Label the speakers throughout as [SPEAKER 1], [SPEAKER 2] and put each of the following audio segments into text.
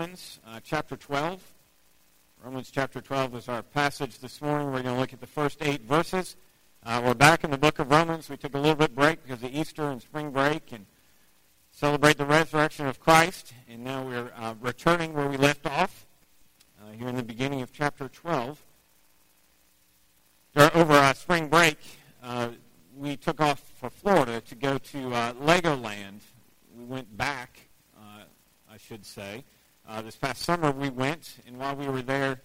[SPEAKER 1] Romans uh, chapter 12. Romans chapter 12 is our passage this morning. We're going to look at the first eight verses. Uh, we're back in the book of Romans. We took a little bit break because of Easter and spring break and celebrate the resurrection of Christ. And now we're uh, returning where we left off uh, here in the beginning of chapter 12. Over our spring break, uh, we took off for Florida to go to uh, Legoland. We went back, I should say. Uh, this past summer we went, and while we were there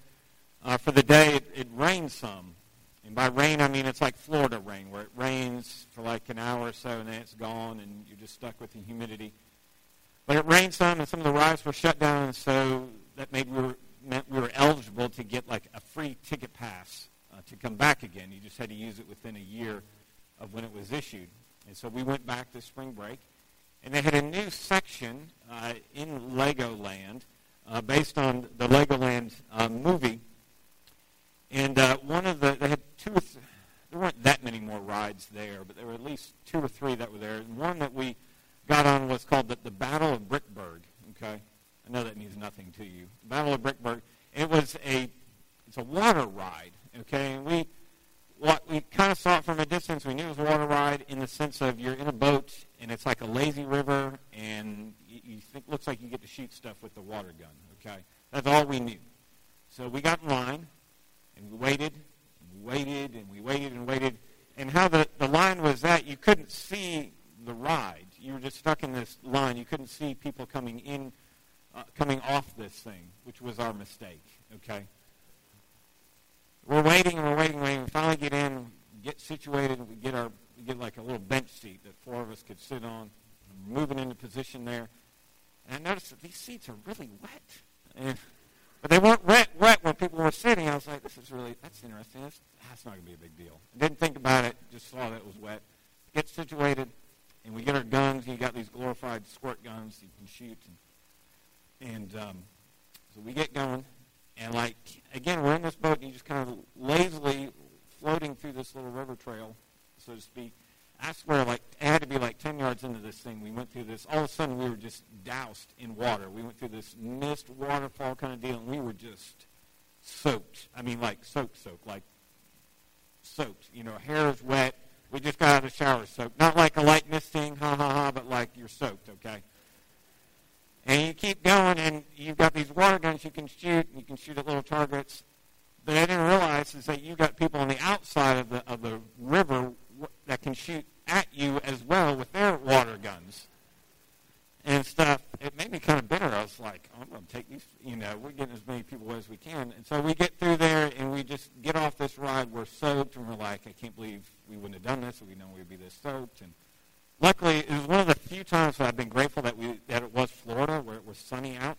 [SPEAKER 1] uh, for the day, it, it rained some. And by rain, I mean it's like Florida rain, where it rains for like an hour or so, and then it's gone, and you're just stuck with the humidity. But it rained some, and some of the rides were shut down, and so that made we were, meant we were eligible to get like a free ticket pass uh, to come back again. You just had to use it within a year of when it was issued. And so we went back this spring break, and they had a new section uh, in Legoland uh, based on the Legoland uh, movie. And uh, one of the, they had two or th- there weren't that many more rides there, but there were at least two or three that were there. And one that we got on was called the, the Battle of Bricksburg. Okay, I know that means nothing to you. The Battle of Bricksburg. It was a it's a water ride. Okay, and we what we kind of saw it from a distance. We knew it was a water ride in the sense of you're in a boat and it's like a lazy river, and you think looks like you get to shoot stuff with the water gun. Okay, that's all we knew. So we got in line, and we waited, and we waited, and we waited and waited. And how the the line was that you couldn't see the ride. You were just stuck in this line. You couldn't see people coming in, uh, coming off this thing, which was our mistake. Okay. We're waiting and we're waiting waiting. We finally get in, get situated, we get our we get like a little bench seat that four of us could sit on. Moving into position there. And I noticed that these seats are really wet. And, but they weren't wet, wet when people were sitting. I was like, this is really, that's interesting. That's, that's not to be a big deal. Didn't think about it, just saw that it was wet. Get situated, and we get our guns. You got these glorified squirt guns you can shoot. And, and um, so we get going. And, like, again, we're in this boat, and you just kind of lazily floating through this little river trail so to speak. I swear, like, it had to be like 10 yards into this thing. We went through this. All of a sudden, we were just doused in water. We went through this mist waterfall kind of deal, and we were just soaked. I mean, like, soaked, soaked, like soaked. You know, hair is wet. We just got out of the shower soaked. Not like a light misting, ha ha ha, but like you're soaked, okay? And you keep going, and you've got these water guns you can shoot, and you can shoot at little targets. But I didn't realize is that you've got people on the outside of the of the river that can shoot at you as well with their water guns and stuff. It made me kind of bitter. I was like, I'm going to take these, you know, we're getting as many people as we can. And so we get through there and we just get off this ride. We're soaked and we're like, I can't believe we wouldn't have done this. We know we'd be this soaked. And luckily, it was one of the few times that I've been grateful that we that it was Florida where it was sunny out.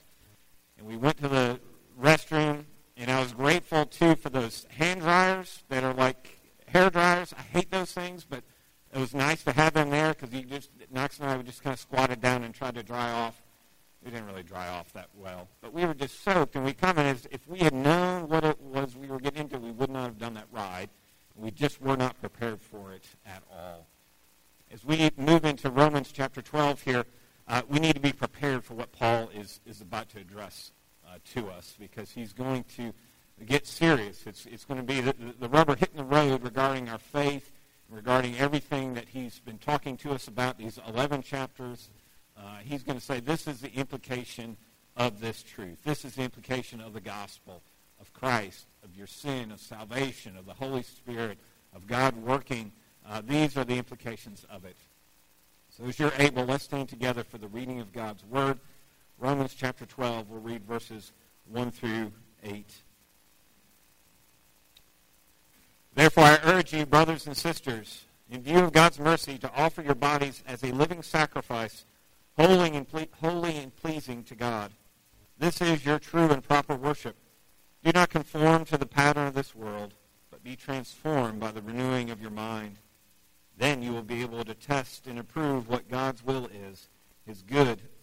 [SPEAKER 1] And we went to the restroom and I was grateful too for those hand dryers that are like hair dryers. I hate those things, but it was nice to have them there because you just Knox and I would just kind of squatted down and tried to dry off. We didn't really dry off that well, but we were just soaked, and we commented if we had known what it was we were getting into, we would not have done that ride. We just were not prepared for it at all. As we move into Romans chapter 12 here, uh, we need to be prepared for what Paul is, is about to address uh, to us because he's going to get serious. It's, it's going to be the, the rubber hitting the road regarding our faith, regarding everything that he's been talking to us about, these 11 chapters. Uh, he's going to say this is the implication of this truth. This is the implication of the gospel, of Christ, of your sin, of salvation, of the Holy Spirit, of God working. Uh, these are the implications of it. So as you're able, let's stand together for the reading of God's Word. Romans chapter 12, we'll read verses 1 through 8. Therefore, I urge you, brothers and sisters, in view of God's mercy, to offer your bodies as a living sacrifice, holy and, ple- holy and pleasing to God. This is your true and proper worship. Do not conform to the pattern of this world, but be transformed by the renewing of your mind. Then you will be able to test and approve what God's will is, his good,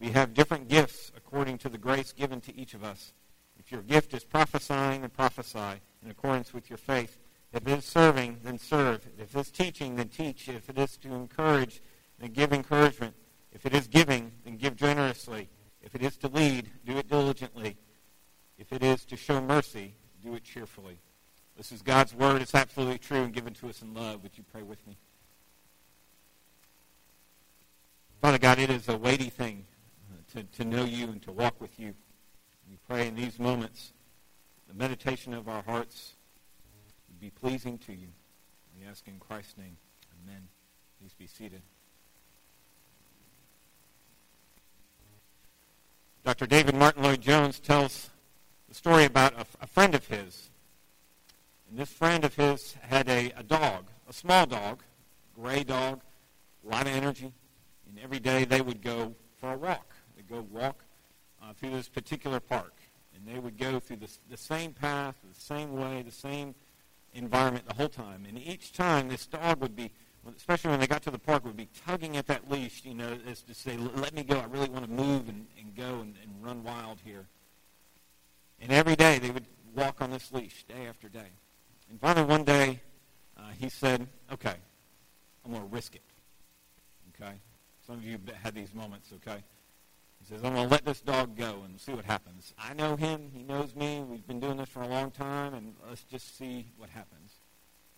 [SPEAKER 1] We have different gifts according to the grace given to each of us. If your gift is prophesying, then prophesy in accordance with your faith. If it is serving, then serve. If it is teaching, then teach. If it is to encourage, then give encouragement. If it is giving, then give generously. If it is to lead, do it diligently. If it is to show mercy, do it cheerfully. This is God's word. It's absolutely true and given to us in love. Would you pray with me? Father God, it is a weighty thing to, to know you and to walk with you. We pray in these moments the meditation of our hearts would be pleasing to you. We ask in Christ's name. Amen. Please be seated. Dr. David Martyn Lloyd Jones tells the story about a, a, friend of his. And this friend of his had a, a dog, a small dog, gray dog, a lot of energy. And every day they would go for a walk. Go walk uh, through this particular park. And they would go through the, the same path, the same way, the same environment the whole time. And each time this dog would be especially when they got to the park, would be tugging at that leash, you know, as to say, let me go. I really want to move and, and go and, and run wild here. And every day they would walk on this leash, day after day. And finally one day uh, he said, okay, I'm going to risk it. Okay? Some of you have had these moments, okay? Says, I'm going to let this dog go and see what happens. I know him. He knows me. We've been doing this for a long time, and let's just see what happens.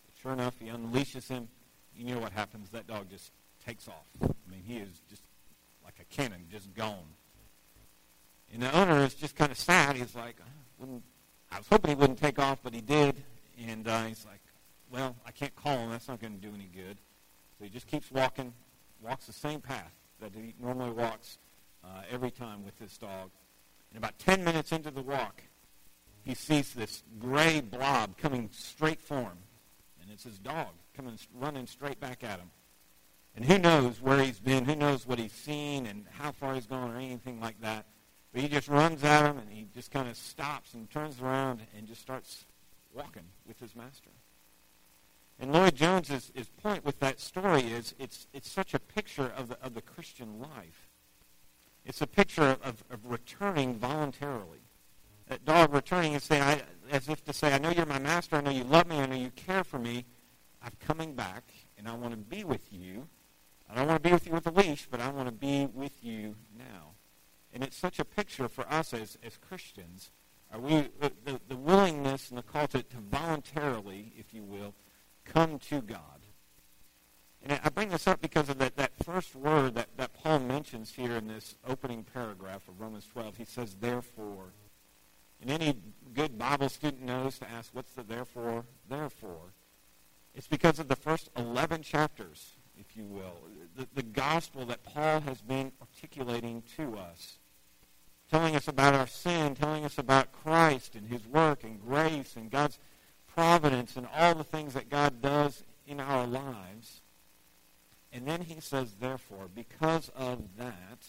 [SPEAKER 1] But sure enough, he unleashes him you know what happens. That dog just takes off. I mean, he is just like a cannon, just gone. And the owner is just kind of sad. He's like, I, I was hoping he wouldn't take off, but he did. And uh, he's like, well, I can't call him. That's not going to do any good. So he just keeps walking, walks the same path that he normally walks uh, every time with this dog. And about 10 minutes into the walk, he sees this gray blob coming straight for him. And it's his dog coming running straight back at him. And who knows where he's been, who knows what he's seen and how far he's gone or anything like that. But he just runs at him and he just kind of stops and turns around and just starts walking with his master. And Lloyd Jones's point with that story is it's, it's such a picture of the, of the Christian life. It's a picture of, of returning voluntarily. That dog returning and saying, I, as if to say, I know you're my master, I know you love me, I know you care for me, I'm coming back and I want to be with you. I don't want to be with you with a leash, but I want to be with you now. And it's such a picture for us as, as Christians. Are we the, the willingness and the call to, to voluntarily, if you will, come to God? And I bring this up because of that, that first word that, that Paul mentions here in this opening paragraph of Romans 12. He says, therefore. And any good Bible student knows to ask, what's the therefore? Therefore. It's because of the first 11 chapters, if you will, the, the gospel that Paul has been articulating to us, telling us about our sin, telling us about Christ and his work and grace and God's providence and all the things that God does in our lives. And then he says, therefore, because of that,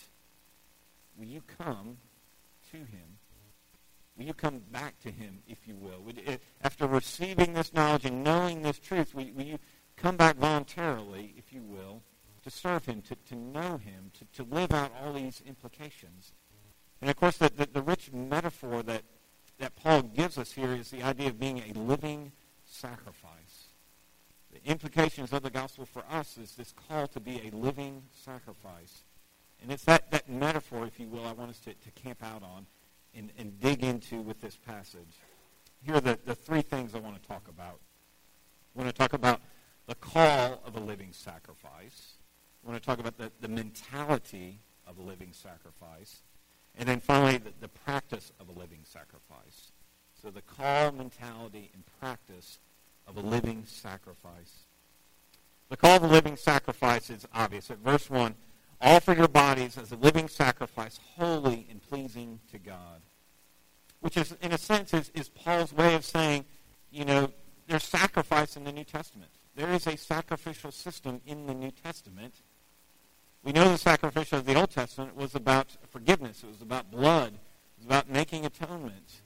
[SPEAKER 1] will you come to him Will you come back to him, if you will? Eh, after receiving this knowledge and knowing this truth, will, will you come back voluntarily, if you will, to serve him, to, to know him, to, to live out all these implications? And of course, the, the, the rich metaphor that, that Paul gives us here is the idea of being a living sacrifice. The implications of the gospel for us is this call to be a living sacrifice. And it's that, that metaphor, if you will, I want us to, to camp out on and, and dig into with this passage. Here are the, the three things I want to talk about. I want to talk about the call of a living sacrifice. I want to talk about the, the mentality of a living sacrifice. And then finally, the, the practice of a living sacrifice. So the call, mentality, and practice of a living sacrifice. The call of a living sacrifice is obvious. At verse 1, Offer your bodies as a living sacrifice, holy and pleasing to God. Which is, in a sense, is, is Paul's way of saying, you know, there's sacrifice in the New Testament. There is a sacrificial system in the New Testament. We know the sacrificial of the Old Testament was about forgiveness. It was about blood. It was about making atonement.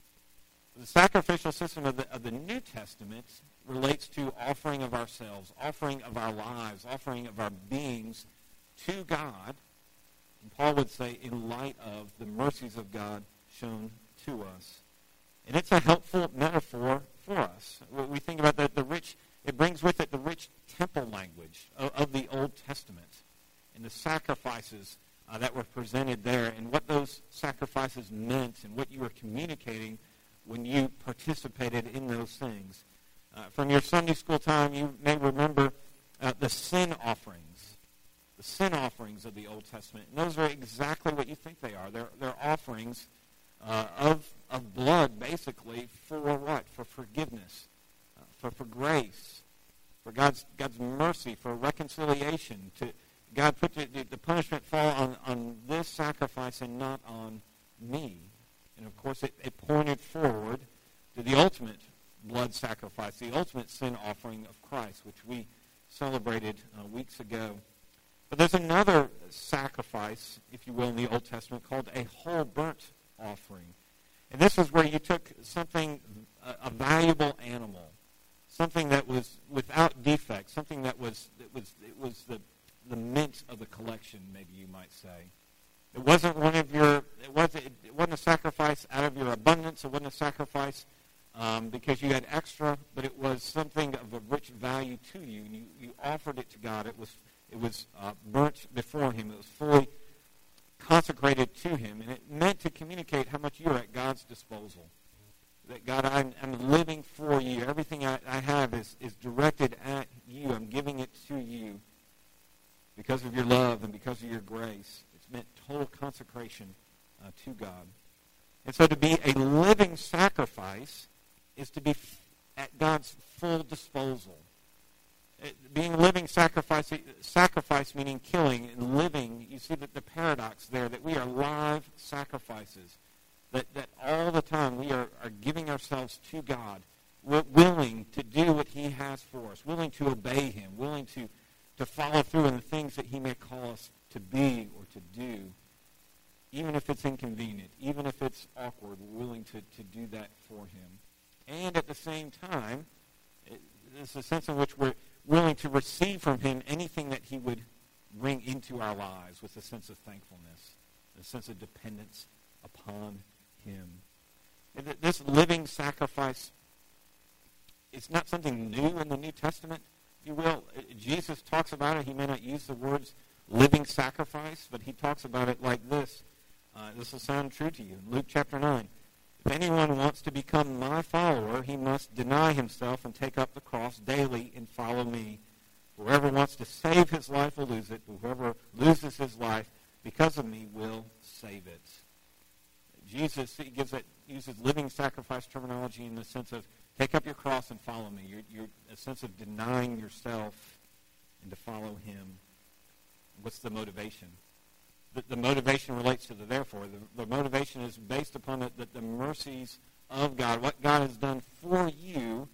[SPEAKER 1] The sacrificial system of the, of the New Testament relates to offering of ourselves, offering of our lives, offering of our beings to God. And Paul would say, in light of the mercies of God shown to us. And it's a helpful metaphor for us. We think about the, the rich, it brings with it the rich temple language of, of the Old Testament and the sacrifices uh, that were presented there and what those sacrifices meant and what you were communicating when you participated in those things. Uh, from your Sunday school time, you may remember uh, the sin offerings, the sin offerings of the Old Testament. And those are exactly what you think they are. They're, they're offerings uh, of, of blood, basically, for what? For forgiveness, uh, for, for grace, for God's, God's mercy, for reconciliation. To God put the, the punishment fall on, on this sacrifice and not on me. And of course, it, it pointed forward to the ultimate blood sacrifice, the ultimate sin offering of Christ, which we celebrated uh, weeks ago. But there's another sacrifice, if you will, in the Old Testament called a whole burnt offering. And this is where you took something, a, a valuable animal, something that was without defect, something that was, it was, it was the, the mint of the collection, maybe you might say. It wasn't one of your. It wasn't. It wasn't a sacrifice out of your abundance. It wasn't a sacrifice um, because you had extra, but it was something of a rich value to you. You, you offered it to God. It was. It was uh, burnt before Him. It was fully consecrated to Him, and it meant to communicate how much you're at God's disposal. That God, I'm, I'm living for you. Everything I, I have is, is directed at you. I'm giving it to you because of your love and because of your grace It's meant total consecration uh, to God. And so to be a living sacrifice is to be at God's full disposal. It, being living sacrifice, sacrifice meaning killing, and living, you see that the paradox there, that we are live sacrifices. That, that all the time we are, are giving ourselves to God. We're willing to do what he has for us, willing to obey him, willing to, to follow through in the things that he may call us to be or to do, even if it's inconvenient, even if it's awkward, we're willing to, to do that for him. And at the same time, there's a sense in which we're willing to receive from him anything that he would bring into our lives with a sense of thankfulness, a sense of dependence upon him. This living sacrifice is not something new in the New Testament, if you will. Jesus talks about it. He may not use the words living sacrifice, but he talks about it like this. Uh, this will sound true to you. Luke chapter 9. If anyone wants to become my follower, he must deny himself and take up the cross daily and follow me. Whoever wants to save his life will lose it. Whoever loses his life because of me will save it. Jesus he gives uses living sacrifice terminology in the sense of take up your cross and follow me. You're, you're a sense of denying yourself and to follow him. What's the motivation? The, the motivation relates to the therefore. The, the motivation is based upon the, the, the mercies of God, what God has done for you.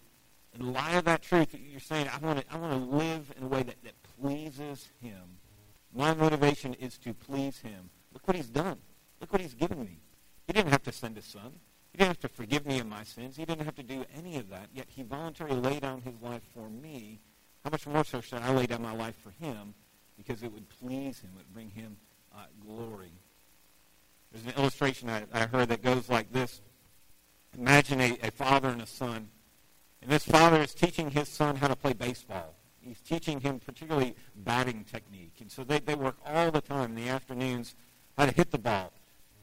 [SPEAKER 1] In light of that truth, you're saying, I want to, I want to live in a way that, that pleases Him. My motivation is to please Him. Look what He's done. Look what He's given me. He didn't have to send His Son. He didn't have to forgive me of my sins. He didn't have to do any of that. Yet He voluntarily laid down His life for me. How much more so should I lay down my life for Him? because it would please him, it would bring him uh, glory. There's an illustration I, I, heard that goes like this. Imagine a, a father and a son. And this father is teaching his son how to play baseball. He's teaching him particularly batting technique. And so they, they work all the time in the afternoons how to hit the ball,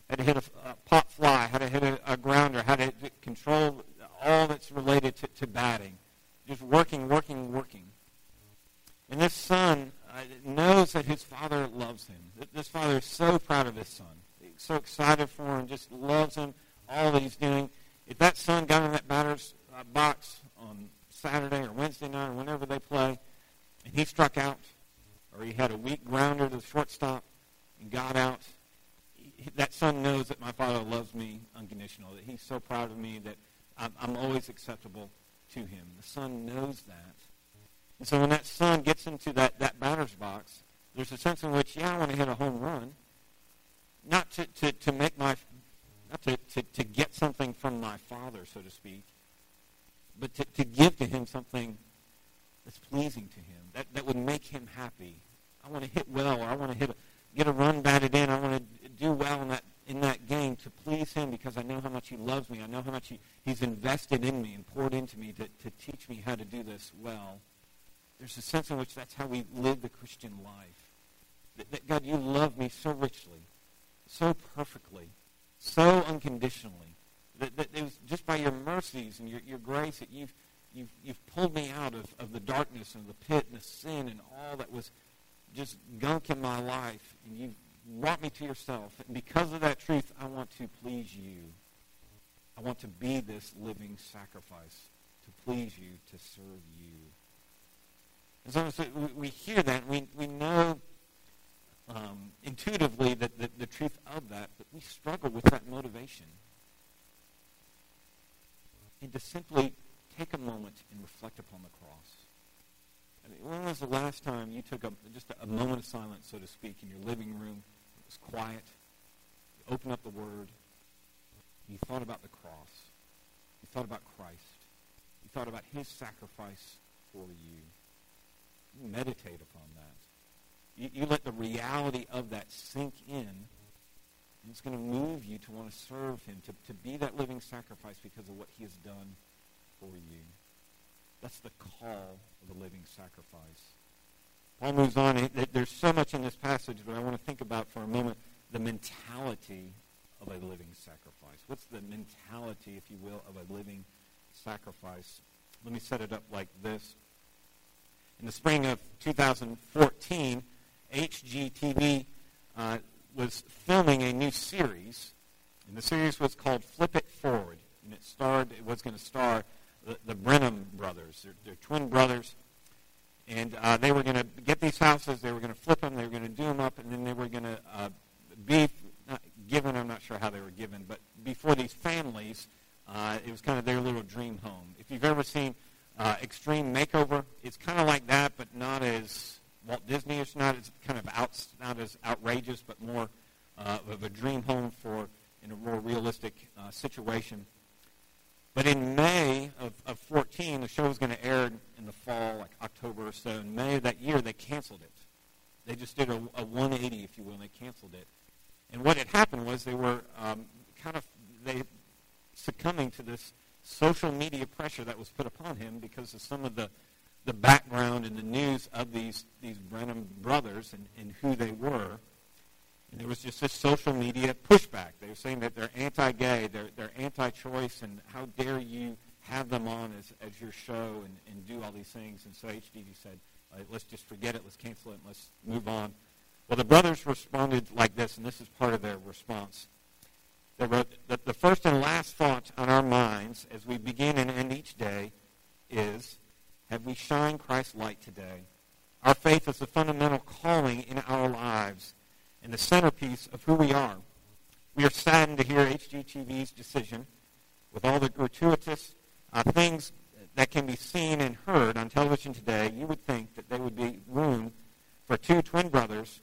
[SPEAKER 1] how to hit a, a pop fly, how to hit a, a grounder, how to control all that's related to, to batting. Just working, working, working. And this son uh, knows that his father loves him. This father is so proud of his son. He's so excited for him, just loves him, all that he's doing. If that son got in that batter's uh, box on Saturday or Wednesday night or whenever they play, and he struck out, or he had a weak grounder to the shortstop and got out, that son knows that my father loves me unconditional, that he's so proud of me that I'm, I'm always acceptable to him. The son knows that. And so when that son gets into that, that batter's box, There's a sense in which, yeah, I want to hit a home run. Not to, to, to make my, not to, to, to get something from my father, so to speak, but to, to give to him something that's pleasing to him, that, that would make him happy. I want to hit well, or I want to hit a, get a run batted in. I want to do well in that in that game to please him because I know how much he loves me. I know how much he, he's invested in me and poured into me to, to teach me how to do this well. There's a sense in which that's how we live the Christian life. That, that God, you love me so richly, so perfectly, so unconditionally. That, that it was just by your mercies and your, your grace that you've, you've, you've pulled me out of, of the darkness and the pit and the sin and all that was just gunk in my life. And you've brought me to yourself. And because of that truth, I want to please you. I want to be this living sacrifice to please you, to serve you. So, so we hear that, we, we know um, intuitively that the, the truth of that, but we struggle with that motivation. And to simply take a moment and reflect upon the cross. I mean, when was the last time you took a, just a, a moment of silence, so to speak, in your living room? It was quiet. You opened up the Word. You thought about the cross. You thought about Christ. You thought about His sacrifice for you. Meditate upon that. You, you let the reality of that sink in. And it's going to move you to want to serve Him, to, to be that living sacrifice because of what He has done for you. That's the call of the living sacrifice. Paul moves on. There's so much in this passage, but I want to think about for a moment the mentality of a living sacrifice. What's the mentality, if you will, of a living sacrifice? Let me set it up like this. In the spring of 2014, HGTV uh, was filming a new series, and the series was called Flip It Forward, and it starred. It was going to star the, the Benham brothers. They're twin brothers. And uh, they were going to get these houses, they were going to flip them, they were going to do them up, and then they were going to uh, be given, I'm not sure how they were given, but before these families, uh, it was kind of their little dream home. If you've ever seen uh, Extreme Makeover, it's kind of like that, but not as Walt Disney. It's not as kind of out, not as outrageous, but more uh, of a dream home for in a more realistic uh, situation. But in May of, of 14, the show was going to air in the fall, like October or so. In May of that year, they canceled it. They just did a, a 180, if you will, and they canceled it. And what had happened was they were um, kind of they succumbing to this social media pressure that was put upon him because of some of the, the background and the news of these, these Benham brothers and, and who they were. And there was just this social media pushback. They were saying that they're anti-gay, they're, they're anti-choice, and how dare you have them on as, as your show and, and do all these things. And so HGTV said, right, let's just forget it, let's cancel it, let's move on. Well, the brothers responded like this, and this is part of their response. They wrote that the first and last thought on our minds as we begin and end each day is, have we shined Christ's light today? Our faith is the fundamental calling in our lives and the centerpiece of who we are. We are saddened to hear HGTV's decision with all the gratuitous uh, things that can be seen and heard on television today. You would think that there would be room for two twin brothers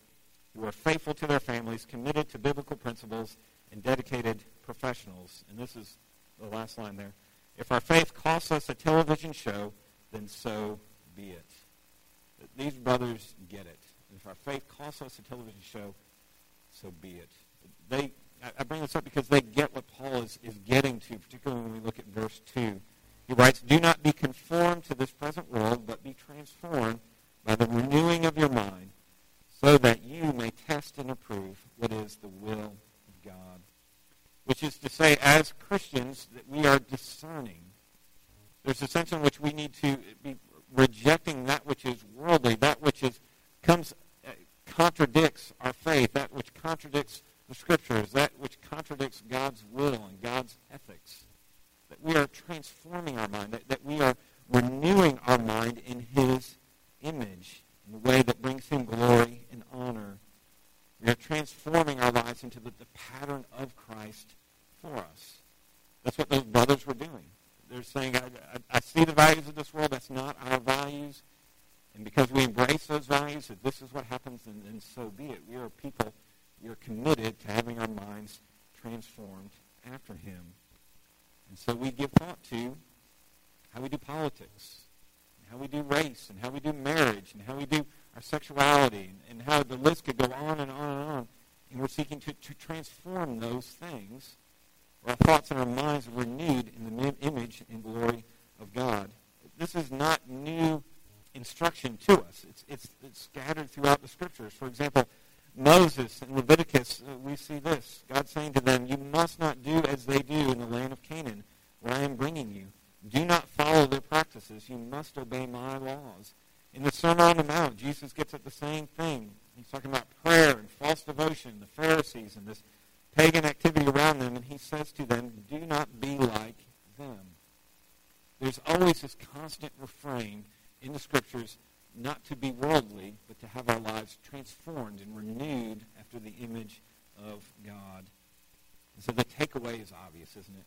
[SPEAKER 1] who are faithful to their families, committed to biblical principles, and dedicated professionals. And this is the last line there. If our faith costs us a television show, then so be it. These brothers get it. If our faith costs us a television show, so be it. They, I bring this up because they get what Paul is, is getting to, particularly when we look at verse 2. He writes, Do not be conformed to this present world, but be transformed by the renewing of your mind, so that you may test and approve what is the will of God. Which is to say, as Christians, that we are discerning. There's a sense in which we need to be rejecting that which is worldly, that which is comes uh, contradicts our faith, that which contradicts the scriptures, that which contradicts God's will and God's ethics. That we are transforming our mind, that, that we are renewing our mind in his image in a way that brings him glory and honor. We are transforming our lives into the, the pattern of Christ for us. That's what those brothers were doing. They're saying, I, I, I see the values of this world. That's not our values. And because we embrace those values, that this is what happens, and, so be it. We are people, we are committed to having our minds transformed after him. And so we give thought to how we do politics, and how we do race, and how we do marriage, and how we do our sexuality, and, and how the list could go on and on and on. And we're seeking to, to transform those things. Our thoughts and our minds are renewed in the image and glory of God. This is not new instruction to us. It's, it's, it's scattered throughout the scriptures. For example, Moses in Leviticus, uh, we see this. God saying to them, You must not do as they do in the land of Canaan, where I am bringing you. Do not follow their practices. You must obey my laws. In the Sermon on the Mount, Jesus gets at the same thing. He's talking about prayer and false devotion, the Pharisees and this pagan activity around them, and he says to them, Do not be like them. There's always this constant refrain in the Scriptures not to be worldly, but to have our lives transformed and renewed after the image of God. And so the takeaway is obvious, isn't it?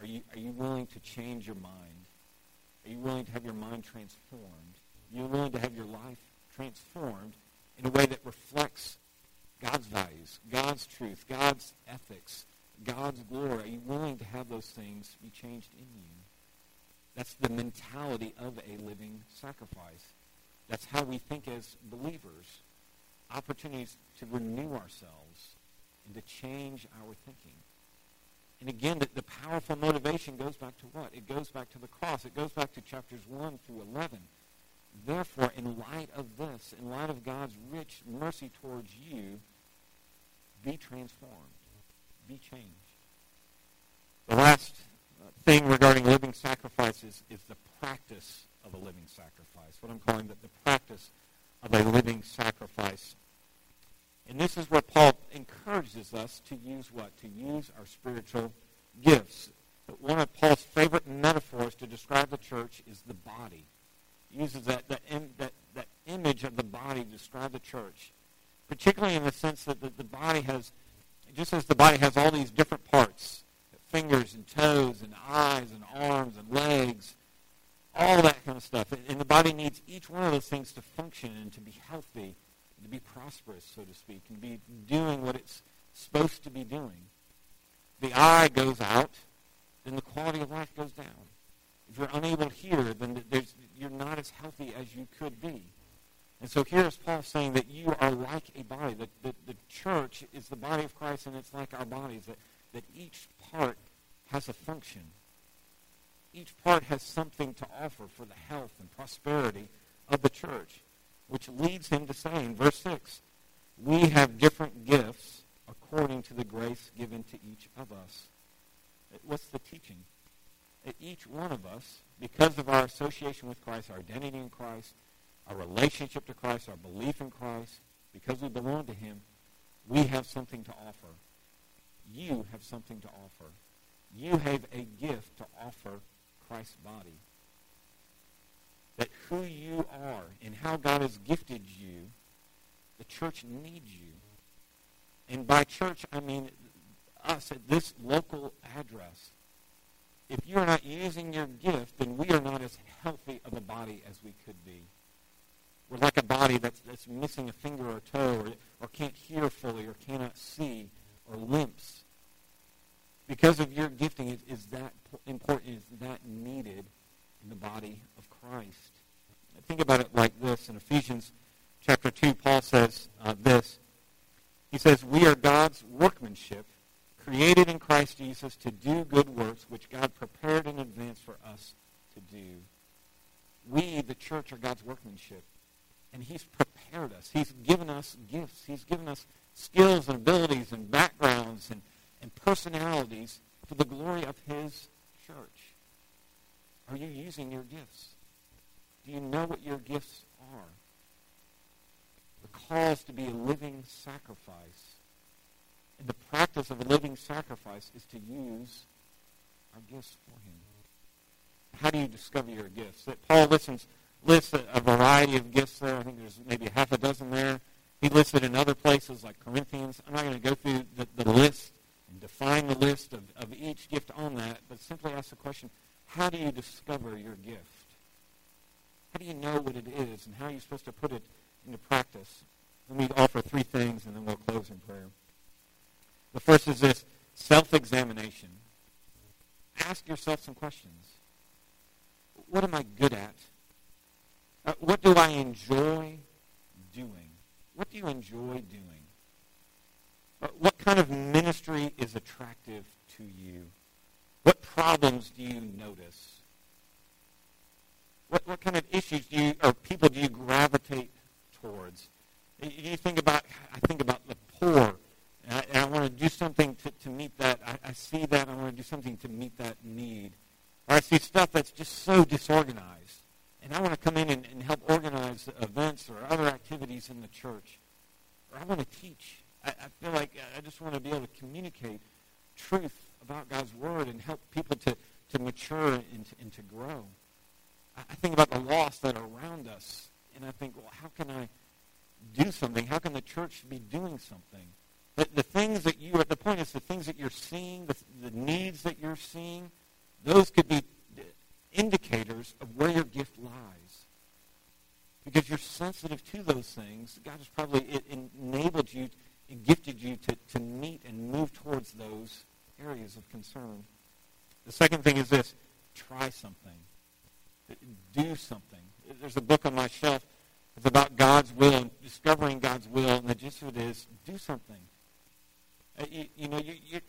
[SPEAKER 1] Are you, are you willing to change your mind? Are you willing to have your mind transformed? Are you willing to have your life transformed in a way that reflects God's values, God's truth, God's ethics, God's glory? Are you willing to have those things be changed in you? That's the mentality of a living sacrifice. That's how we think as believers. Opportunities to renew ourselves and to change our thinking. And again, the, the, powerful motivation goes back to what? It goes back to the cross. It goes back to chapters 1 through 11. Therefore, in light of this, in light of God's rich mercy towards you, be transformed. Be changed. The last uh, thing regarding living sacrifices is the practice of a living sacrifice, what I'm calling the, the practice of a living sacrifice. And this is where Paul encourages us to use what? To use our spiritual gifts. One of Paul's favorite metaphors to describe the church is the body. He uses that, that, that, that image of the body to describe the church, particularly in the sense that the, the body has, just as the body has all these different parts, fingers and toes and eyes and arms and legs, all that kind of stuff. And the body needs each one of those things to function and to be healthy, to be prosperous, so to speak, and be doing what it's supposed to be doing. The eye goes out, then the quality of life goes down. If you're unable to hear, then you're not as healthy as you could be. And so here is Paul saying that you are like a body. That the, church is the body of Christ, and it's like our bodies. That, that each part has a function. Each part has something to offer for the health and prosperity of the church, which leads him to say in verse 6, we have different gifts according to the grace given to each of us. Uh, what's the teaching? That each one of us, because of our association with Christ, our identity in Christ, our relationship to Christ, our belief in Christ, because we belong to him, we have something to offer. You have something to offer you have a gift to offer Christ's body. That who you are and how God has gifted you, the church needs you. And by church, I mean us at this local address. If you are not using your gift, then we are not as healthy of a body as we could be. We're like a body that's, that's missing a finger or a toe or, or can't hear fully or cannot see or limps because of your gifting is, is that important, is that needed in the body of Christ. Think about it like this. In Ephesians chapter 2, Paul says uh, this. He says, We are God's workmanship, created in Christ Jesus to do good works, which God prepared in advance for us to do. We, the church, are God's workmanship. And he's prepared us. He's given us gifts. He's given us skills and abilities and backgrounds and and personalities for the glory of his church. Are you using your gifts? Do you know what your gifts are? The call is to be a living sacrifice. And the practice of a living sacrifice is to use our gifts for him. How do you discover your gifts? That Paul listens, lists a, a variety of gifts there. I think there's maybe half a dozen there. He listed in other places like Corinthians. I'm not going to go through the, the list and define the list of, of each gift on that, but simply ask the question, how do you discover your gift? How do you know what it is, and how are you supposed to put it into practice? Let me offer three things, and then we'll close in prayer. The first is this self-examination. Ask yourself some questions. What am I good at? Uh, what do I enjoy doing? What do you enjoy doing? Uh, what kind of ministry is attractive to you? What problems do you notice? What, what kind of issues do you, or people do you gravitate towards? You think about, I think about the poor, and I, and I want to do something to, to meet that. I, I see that, I want to do something to meet that need. Or I see stuff that's just so disorganized, and I want to come in and, and help organize events or other activities in the church. Or I want to teach. I, I feel like I just want to be able to communicate truth about God's Word and help people to, to mature and to, and to grow. I think about the lost that are around us, and I think, well, how can I do something? How can the church be doing something? The, the things that you are, the point is the things that you're seeing, the, the needs that you're seeing, those could be indicators of where your gift lies. Because you're sensitive to those things. God has probably enabled you and gifted you to, to meet and move towards those areas of concern. The second thing is this try something do something. There's a book on my shelf. It's about God's will and discovering God's will, and the gist of it is do something. Uh, you, you, know, you, you,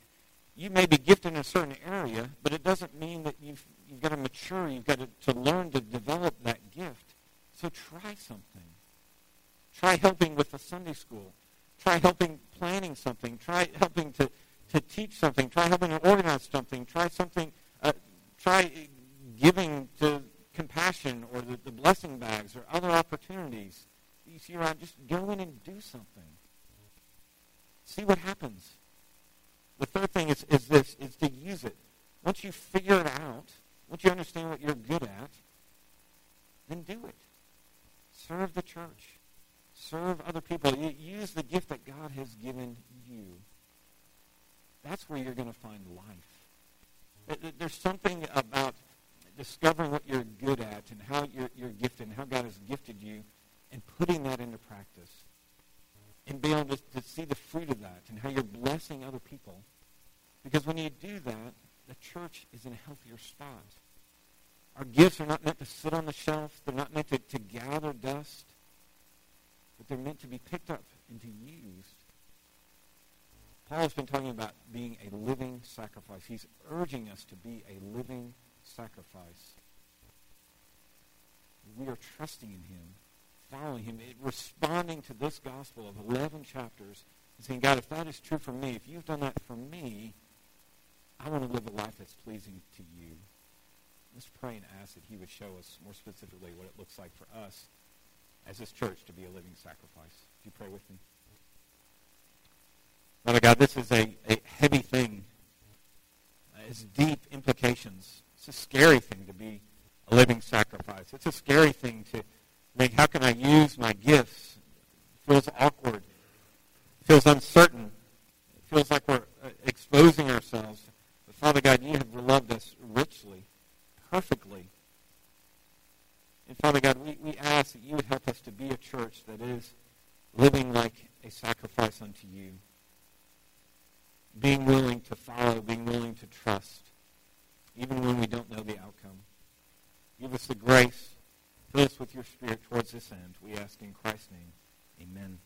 [SPEAKER 1] you may be gifted in a certain area, but it doesn't mean that you've, you've got to mature. You've got to, to learn to develop that gift. So try something. Try helping with the Sunday school. Try helping planning something. Try helping to, to teach something. Try helping to organize something. Try something. Uh, try giving to compassion or the, the blessing bags or other opportunities you see around, just go in and do something. See what happens. The third thing is, is this, is to use it. Once you figure it out, once you understand what you're good at, then do it. Serve the church. Serve other people. Use the gift that God has given you. That's where you're going to find life. There's something about discovering what you're good at and how you're, you're gifted and how God has gifted you and putting that into practice and be able to, to see the fruit of that and how you're blessing other people. Because when you do that, the church is in a healthier spot. Our gifts are not meant to sit on the shelf. They're not meant to, to gather dust. But they're meant to be picked up and to used. Paul has been talking about being a living sacrifice. He's urging us to be a living sacrifice. We are trusting in him, following him, responding to this gospel of 11 chapters and saying, God, if that is true for me, if you've done that for me, I want to live a life that's pleasing to you. Let's pray and ask that he would show us more specifically what it looks like for us as this church to be a living sacrifice. Would you pray with me? Father God, this is a, a heavy thing. Uh, it's deep implications It's a scary thing to be a living sacrifice. It's a scary thing to think, how can I use my gifts? It feels awkward. It feels uncertain. It feels like we're uh, exposing ourselves. But Father God, you have loved us richly, perfectly. And Father God, we, we ask that you would help us to be a church that is living like a sacrifice unto you. Being willing to follow, being willing to trust even when we don't know the outcome. Give us the grace. Fill us with your Spirit towards this end. We ask in Christ's name. Amen.